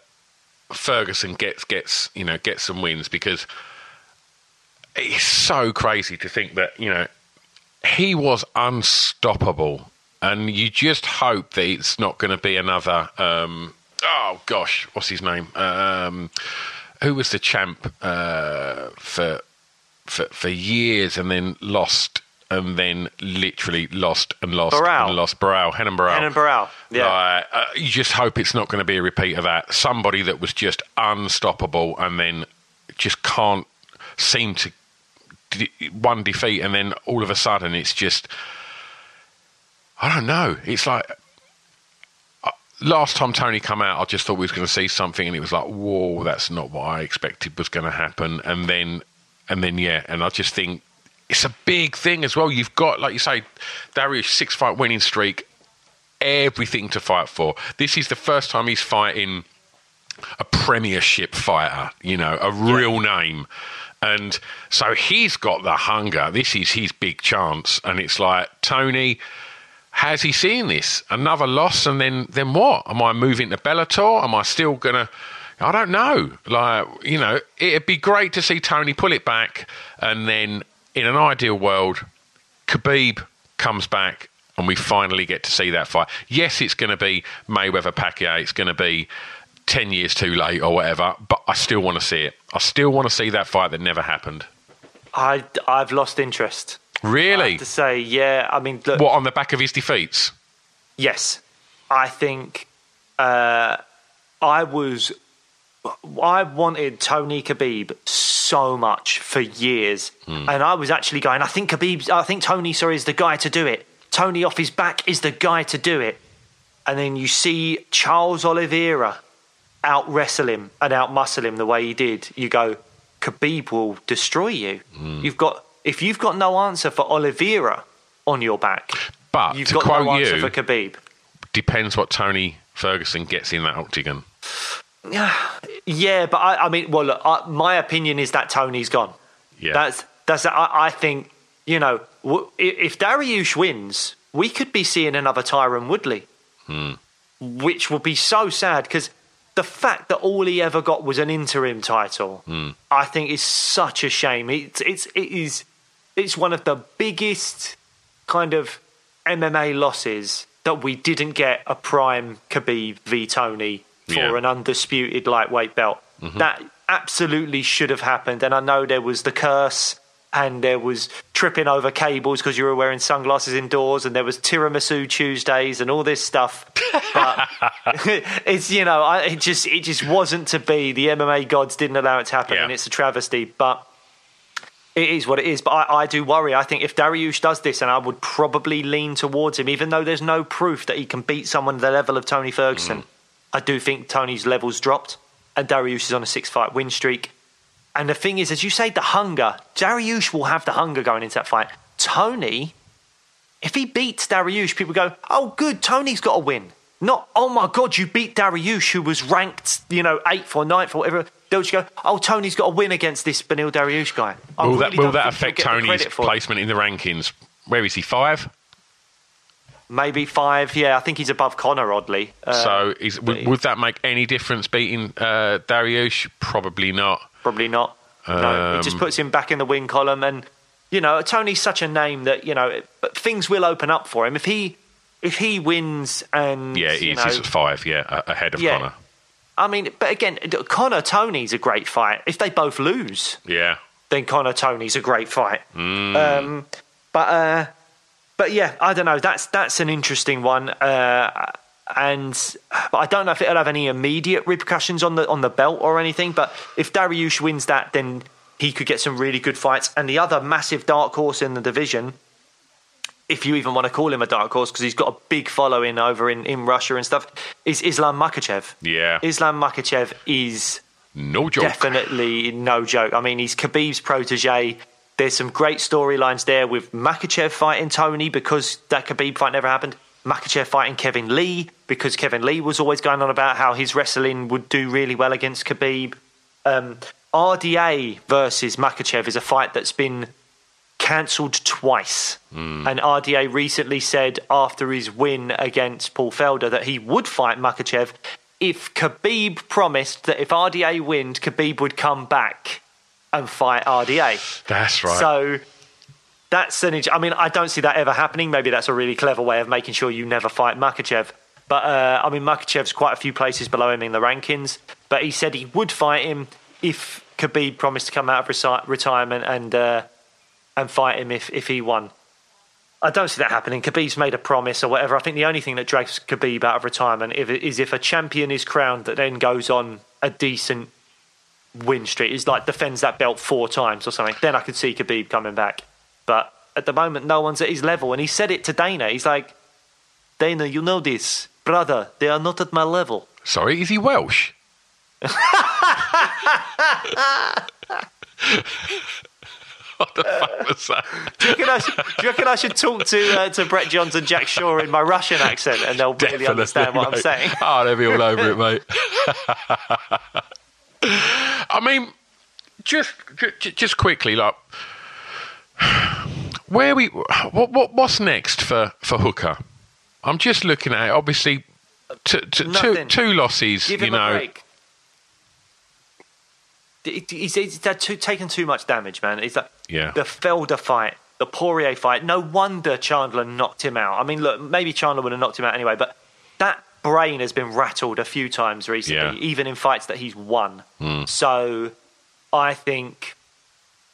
Ferguson gets gets you know gets some wins because it's so crazy to think that you know he was unstoppable, and you just hope that it's not going to be another. Um, oh gosh, what's his name? Um, who was the champ uh, for for for years and then lost. And then literally lost and lost Barao. and lost. Barao, Henan Barao. Henan Barao, yeah. Like, uh, you just hope it's not going to be a repeat of that. Somebody that was just unstoppable and then just can't seem to one defeat, and then all of a sudden it's just I don't know. It's like uh, last time Tony come out, I just thought we was going to see something, and it was like, whoa, that's not what I expected was going to happen. And then, and then, yeah, and I just think it's a big thing as well. You've got, like you say, Dariush six fight winning streak, everything to fight for. This is the first time he's fighting a premiership fighter, you know, a real name. And so he's got the hunger. This is his big chance. And it's like, Tony, has he seen this? Another loss, and then then what? Am I moving to Bellator? Am I still gonna I don't know. Like, you know, it'd be great to see Tony pull it back and then in an ideal world, Khabib comes back and we finally get to see that fight. Yes, it's going to be Mayweather Pacquiao. It's going to be 10 years too late or whatever, but I still want to see it. I still want to see that fight that never happened. I, I've lost interest. I Really? have to say, yeah. I mean, look, What, on the back of his defeats? Yes, I think uh, I was. I wanted Tony Khabib so much for years, and I was actually going. I think Khabib. I think Tony, sorry, is the guy to do it. Tony off his back is the guy to do it. And then you see Charles Oliveira out wrestle him and out muscle him the way he did. You go, Khabib will destroy you. You've got if you've got no answer for Oliveira on your back, But you've to got quote no answer you- for Khabib. Depends what Tony Ferguson gets in that octagon. Yeah, yeah, but I, I mean, well, look, I, my opinion is that Tony's gone. Yeah. That's that's. I, I think you know, if Dariush wins, we could be seeing another Tyron Woodley, hmm. which would be so sad because the fact that all he ever got was an interim title, hmm. I think is such a shame. It's it's it is it's one of the biggest kind of MMA losses that we didn't get a prime Khabib v Tony for Yeah. an undisputed lightweight belt. Mm-hmm. That absolutely should have happened. And I know there was the curse and there was tripping over cables because you were wearing sunglasses indoors and there was tiramisu Tuesdays and all this stuff. But it's you know, I, it just it just wasn't to be. The MMA gods didn't allow it to happen, Yeah. and it's a travesty. But it is what it is. But I, I do worry. I think if Dariush does this, and I would probably lean towards him, even though there's no proof that he can beat someone the level of Tony Ferguson. Mm. I do think Tony's levels dropped, and Dariush is on a six-fight win streak. And the thing is, as you say, the hunger. Dariush will have the hunger going into that fight. Tony, if he beats Dariush, people go, "Oh, good, Tony's got a win." Not, "Oh my God, you beat Dariush, who was ranked, you know, eighth or ninth or whatever." Just go, "Oh, Tony's got a win against this Beneil Dariush guy." I Will that will that affect he'll get the Tony's credit for it. placement in the rankings? Where is he? Five. Maybe five. Yeah, I think he's above Conor. Oddly, uh, so is, but would, that make any difference beating uh, Dariush? Probably not. Probably not. no, it just Um, puts him back in the win column, and you know Tony's such a name that you know, but things will open up for him if he if he wins and Yeah, you he's, know, he's at five. Yeah, ahead of Yeah. Conor. I mean, but again, Conor Tony's a great fight. If they both lose, Yeah. then Conor Tony's a great fight. Mm. Um, but uh, but yeah, I don't know. That's that's an interesting one. Uh, and but I don't know if it'll have any immediate repercussions on the on the belt or anything. But if Dariush wins that, then he could get some really good fights. And the other massive dark horse in the division, if you even want to call him a dark horse, because he's got a big following over in, in Russia and stuff, is Islam Makhachev. Yeah. Islam Makhachev is No joke. Definitely no joke. I mean, he's Khabib's protege. There's some great storylines there with Makhachev fighting Tony because that Khabib fight never happened. Makhachev fighting Kevin Lee because Kevin Lee was always going on about how his wrestling would do really well against Khabib. Um, RDA versus Makhachev is a fight that's been cancelled twice. And RDA recently said after his win against Paul Felder that he would fight Makhachev if Khabib promised that if RDA wins, Khabib would come back and fight RDA. That's right. So that's an. I mean, I don't see that ever happening. Maybe that's a really clever way of making sure you never fight Makhachev. But uh, I mean, Makhachev's quite a few places below him in the rankings. But he said he would fight him if Khabib promised to come out of resi- retirement and uh, and fight him if, if he won. I don't see that happening. Khabib's made a promise or whatever. I think the only thing that drags Khabib out of retirement if, is if a champion is crowned that then goes on a decent win streak, is like defends that belt four times or something. Then I could see Khabib coming back. But at the moment, no one's at his level. And he said it to Dana. He's like, Dana, you know this. Brother, they are not at my level. Sorry, is he Welsh? what the fuck was that? Do you reckon I should, do you reckon I should talk to uh, to Brett Johns and Jack Shore in my Russian accent and they'll really Definitely, understand what I'm saying? Oh, they'll be all over it, mate. I mean, just ju- just quickly, like, where we what, what what's next for for Hooker? I'm just looking at it. Obviously, t- t- two two losses. You know. He's, he's too, taken too much damage, man. It's like Yeah. the Felder fight, the Poirier fight. No wonder Chandler knocked him out. I mean, look, maybe Chandler would have knocked him out anyway, but that brain has been rattled a few times recently, Yeah. even in fights that he's won. Hmm. So I think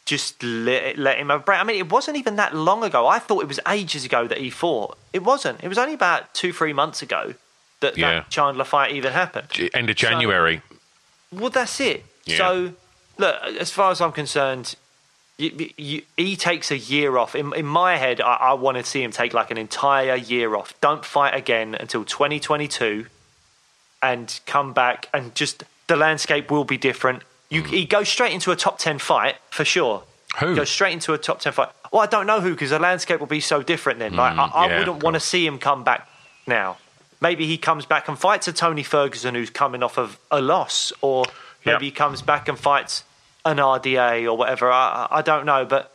just let, let him have a break. I mean, it wasn't even that long ago. I thought it was ages ago that he fought. It wasn't. It was only about two, three months ago that Yeah. that Chandler fight even happened. End of January. Well, that's it. Yeah. So, look, as far as I'm concerned, you, you, he takes a year off. In, in my head, I, I want to see him take like an entire year off. Don't fight again until 2022 and come back and just the landscape will be different. You, mm. He goes straight into a top 10 fight for sure. Who? Goes straight into a top 10 fight. Well, I don't know who because the landscape will be so different then. Like, mm, I, I wouldn't want to see him come back now. Maybe he comes back and fights a Tony Ferguson who's coming off of a loss, or maybe Yep. he comes back and fights an RDA or whatever. I, I don't know, but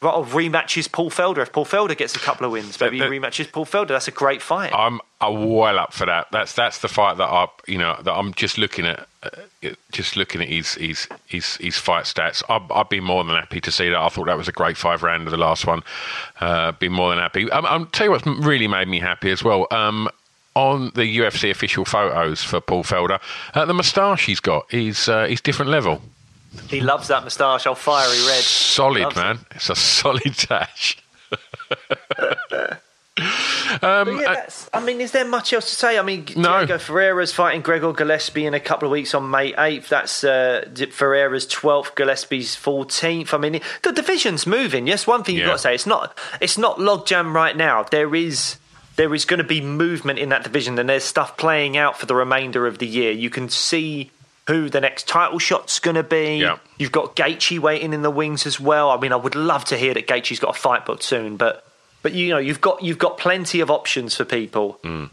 rematches Paul Felder. If Paul Felder gets a couple of wins, maybe that- rematches Paul Felder. That's a great fight. I'm uh, well up for that. That's that's the fight that I you know that I'm just looking at, uh, just looking at his his his, his fight stats. I'd, I'd be more than happy to see that. I thought that was a great five round of the last one. Uh, be more than happy. Um, I'll tell you what's really made me happy as well. Um, on the UFC official photos for Paul Felder, uh, the moustache he's got is uh, is different level. he loves that moustache, all fiery red. Solid Loves it. man. It's a solid tash. But yeah, I mean, is there much else to say? I mean, Um, No. Diego Ferreira's fighting Gregor Gillespie in a couple of weeks on May 8th. That's uh, Ferreira's 12th, Gillespie's 14th. I mean, the division's moving. Yes, one thing you've got to say, it's not, it's not logjam right now. There is. There is going to be movement in that division, and there's stuff playing out for the remainder of the year. You can see who the next title shot's going to be. Yeah. You've got Gaethje waiting in the wings as well. I mean, I would love to hear that Gaethje's got a fight booked soon, but but you know, you've got you've got plenty of options for people. Mm.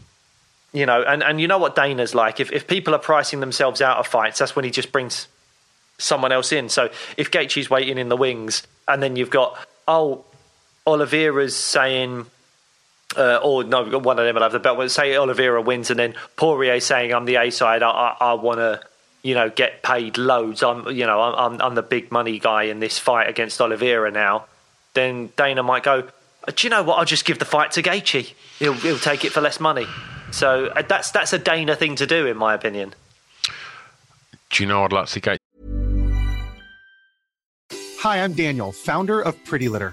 You know, and, and you know what Dana's like. If if people are pricing themselves out of fights, that's when he just brings someone else in. So if Gaethje's waiting in the wings, and then you've got oh, Oliveira's saying. Uh, or no, one of them will have the belt. But say Oliveira wins, and then Poirier saying, "I'm the A side. I, I, I want to, you know, get paid loads. I'm, you know, I'm, I'm, I'm the big money guy in this fight against Oliveira now." Then Dana might go, "Do you know what? I'll just give the fight to Gaethje. He'll, he'll take it for less money." So uh, that's that's a Dana thing to do, in my opinion. Do you know what? I'd like to see Gaethje Hi, I'm Daniel, founder of Pretty Litter.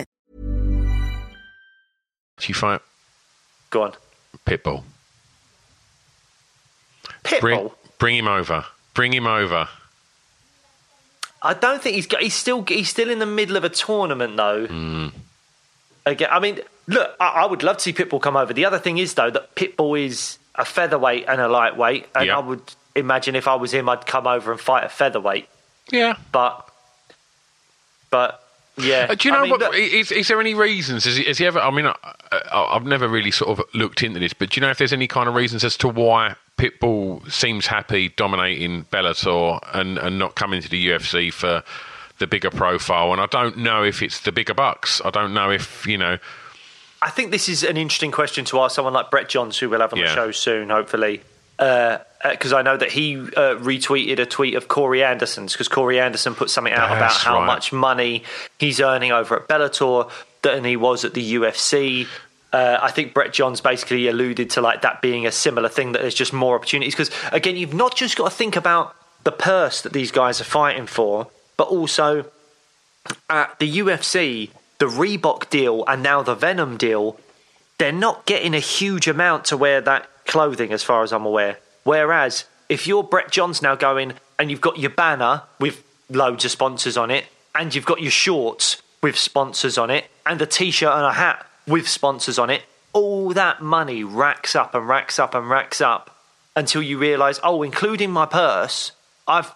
Fight? Go on, Pitbull. Pitbull. Bring, bring him over. Bring him over. I don't think he's got. He's still he's still in the middle of a tournament though. Hmm. Again, I mean, look, I, I would love to see Pitbull come over. The other thing is though that Pitbull is a featherweight and a lightweight, and Yeah. I would imagine if I was him, I'd come over and fight a featherweight. Yeah. But, but yeah. Uh, do you know I mean, what? look- is, is there any reasons? Is he, has he ever? I mean, I, I, I've never really sort of looked into this, but do you know if there's any kind of reasons as to why Pitbull seems happy dominating Bellator and, and not coming to the UFC for the bigger profile? And I don't know if it's the bigger bucks. I don't know if you know. I think this is an interesting question to ask someone like Brett Johns, who we'll have on Yeah. the show soon, hopefully. Because I know that he uh, retweeted a tweet of Corey Anderson's, because Corey Anderson put something out about how right. much money he's earning over at Bellator than he was at the UFC. Uh, I think Brett Johns basically alluded to like that being a similar thing that there's just more opportunities because again you've not just got to think about the purse that these guys are fighting for, but also at the UFC, the Reebok deal and now the Venum deal, they're not getting a huge amount to wear that clothing, as far as I'm aware. Whereas if you're Brett Johns now going and you've got your banner with loads of sponsors on it, and you've got your shorts with sponsors on it, and a t shirt and a hat with sponsors on it, all that money racks up and racks up and racks up until you realise, oh, including my purse, I've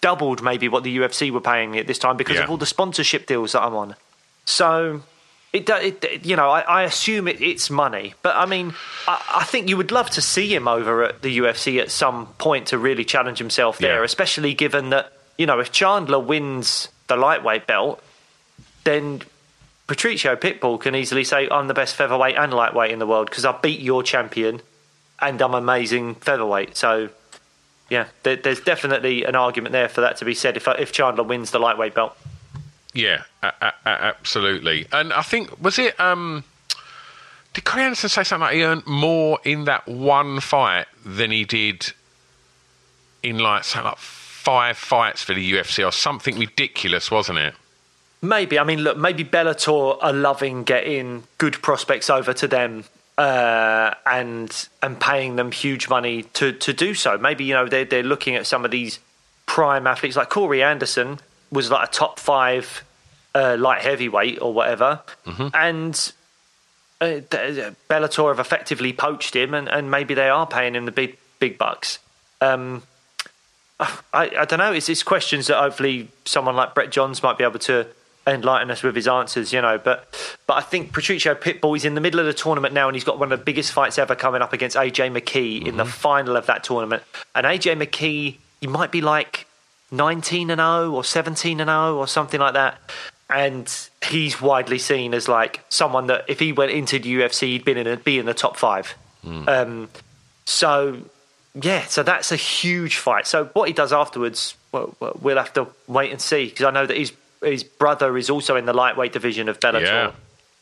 doubled maybe what the UFC were paying me at this time because Yeah. of all the sponsorship deals that I'm on. So it, it you know, I, I assume it, it's money, but I mean, I, I think you would love to see him over at the UFC at some point to really challenge himself there, Yeah. especially given that you know if Chandler wins the lightweight belt, then Patricio Pitbull can easily say, "I'm the best featherweight and lightweight in the world because I beat your champion, and I'm amazing featherweight." So. Yeah, there, there's definitely an argument there for that to be said if if Chandler wins the lightweight belt. Yeah, a- a- absolutely. And I think was it um did Corey Anderson say something like he earned more in that one fight than he did in like something like five fights for the UFC or something ridiculous, wasn't it? Maybe. I mean, look, maybe Bellator are loving getting good prospects over to them uh, and and paying them huge money to, to do so. Maybe you know they're they're looking at some of these prime athletes like Corey Anderson was like a top five uh, light heavyweight or whatever, and. Uh, Bellator have effectively poached him, and, and maybe they are paying him the big big bucks. Um, I, I don't know. It's, it's questions that hopefully someone like Brett Johns might be able to enlighten us with his answers, you know. But but I think Patricio Pitbull is in the middle of the tournament now, and he's got one of the biggest fights ever coming up against AJ McKee in the final of that tournament. And AJ McKee, he might be like nineteen and zero or seventeen and zero or something like that. And he's widely seen as like someone that if he went into the UFC, he'd been in a, be in the top five. Um, so yeah, so that's a huge fight. So what he does afterwards, well, well, we'll have to wait and see because I know that his his brother is also in the lightweight division of Bellator.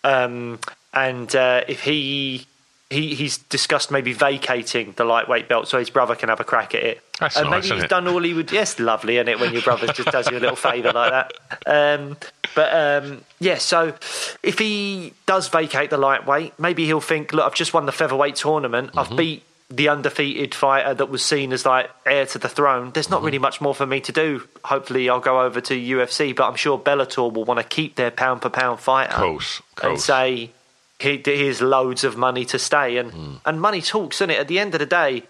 Um, and uh, if he he he's discussed maybe vacating the lightweight belt so his brother can have a crack at it. That's and nice, maybe he's it? done all he would. Yes, lovely, isn't it? When your brother just does you a little favour like that. Um, but um, yeah, so if he does vacate the lightweight, maybe he'll think, look, I've just won the featherweight tournament. Mm-hmm. I've beat the undefeated fighter that was seen as like heir to the throne. There's Mm-hmm. not really much more for me to do. Hopefully, I'll go over to UFC, but I'm sure Bellator will want to keep their pound per pound fighter Course, and say "Here- here's loads of money to stay and Hmm. and money talks isn't it at the end of the day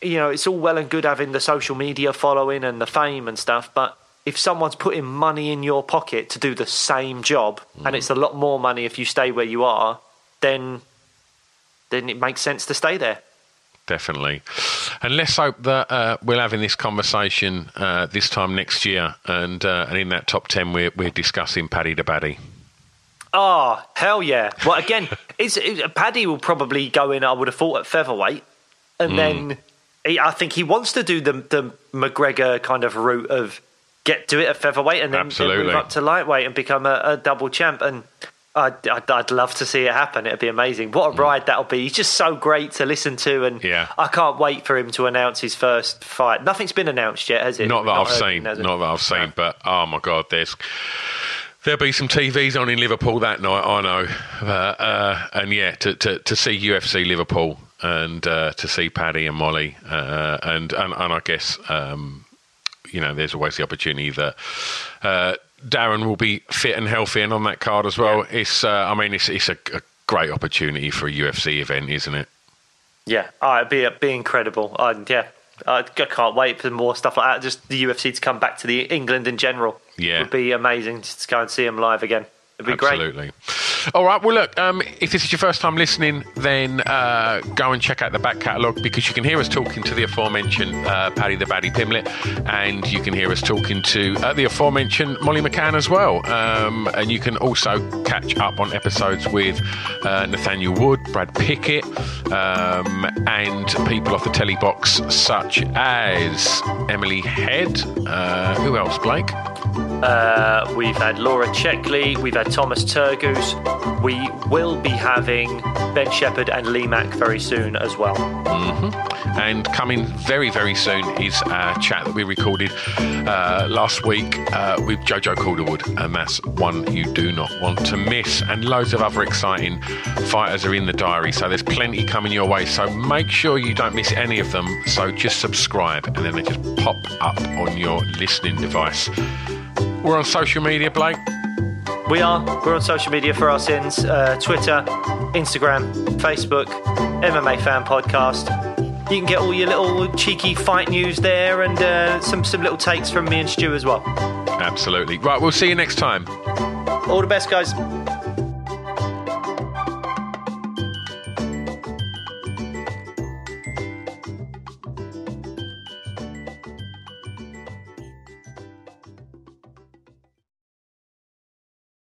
you know it's all well and good having the social media following and the fame and stuff but if someone's putting money in your pocket to do the same job Hmm. and it's a lot more money if you stay where you are then then it makes sense to stay there Definitely. And let's hope that uh, we're having this conversation uh, this time next year, and uh, and in that top ten, we're we're discussing Paddy the Baddy. Oh, hell yeah. Well, again, it's, it, Paddy will probably go in, I would have thought, at featherweight. Hmm. And then he, I think he wants to do the, the McGregor kind of route of get do it at featherweight and then, then move up to lightweight and become a, a double champ. And I'd, I'd, I'd love to see it happen. It'd be amazing. What a ride that'll be. He's just so great to listen to. And Hmm. Yeah. I can't wait for him to announce his first fight. Nothing's been announced yet, has it? Not that We've I've seen, anything, has it? not that I've seen, but oh my god, there's there'll be some TVs on in Liverpool that night. I know, uh, uh, and yeah, to, to to see UFC Liverpool and uh, to see Paddy and Molly, uh, and, and and I guess um, you know, there's always the opportunity that. Uh, Darren will be fit and healthy and on that card as well. It's, uh, I mean, it's it's a, a great opportunity for a UFC event, isn't it? Yeah, oh, it'd be, it'd be incredible. Uh, yeah, I, I can't wait for more stuff like that. Just the UFC to come back to the England in general. Yeah. It would be amazing to go and see them live again. It'd be great. Absolutely. All right. Well, look. Um, if this is your first time listening, then uh, go and check out the back catalogue because you can hear us talking to the aforementioned uh, Paddy the Baddy Pimblett, and you can hear us talking to uh, the aforementioned Molly McCann as well. Um, and you can also catch up on episodes with uh, Nathaniel Wood, Brad Pickett, um, and people off the telly box such as Emily Head. Uh, who else, Blake? Uh, we've had Laura Checkley, we've had Thomas Turgoose. We will be having Ben Shepherd and Lee Mack very soon as well. And coming very, very soon is a chat that we recorded uh, last week uh, with Jojo Calderwood, and that's one you do not want to miss. And loads of other exciting fighters are in the diary, so there's plenty coming your way. So make sure you don't miss any of them. So just subscribe, and then they just pop up on your listening device. We're on social media, Blake. We are. We're on social media for our sins uh, Twitter, Instagram, Facebook, MMA Fan Podcast. You can get all your little cheeky fight news there and uh, some, some little takes from me and Stu as well. Absolutely. Right, we'll see you next time. All the best, guys.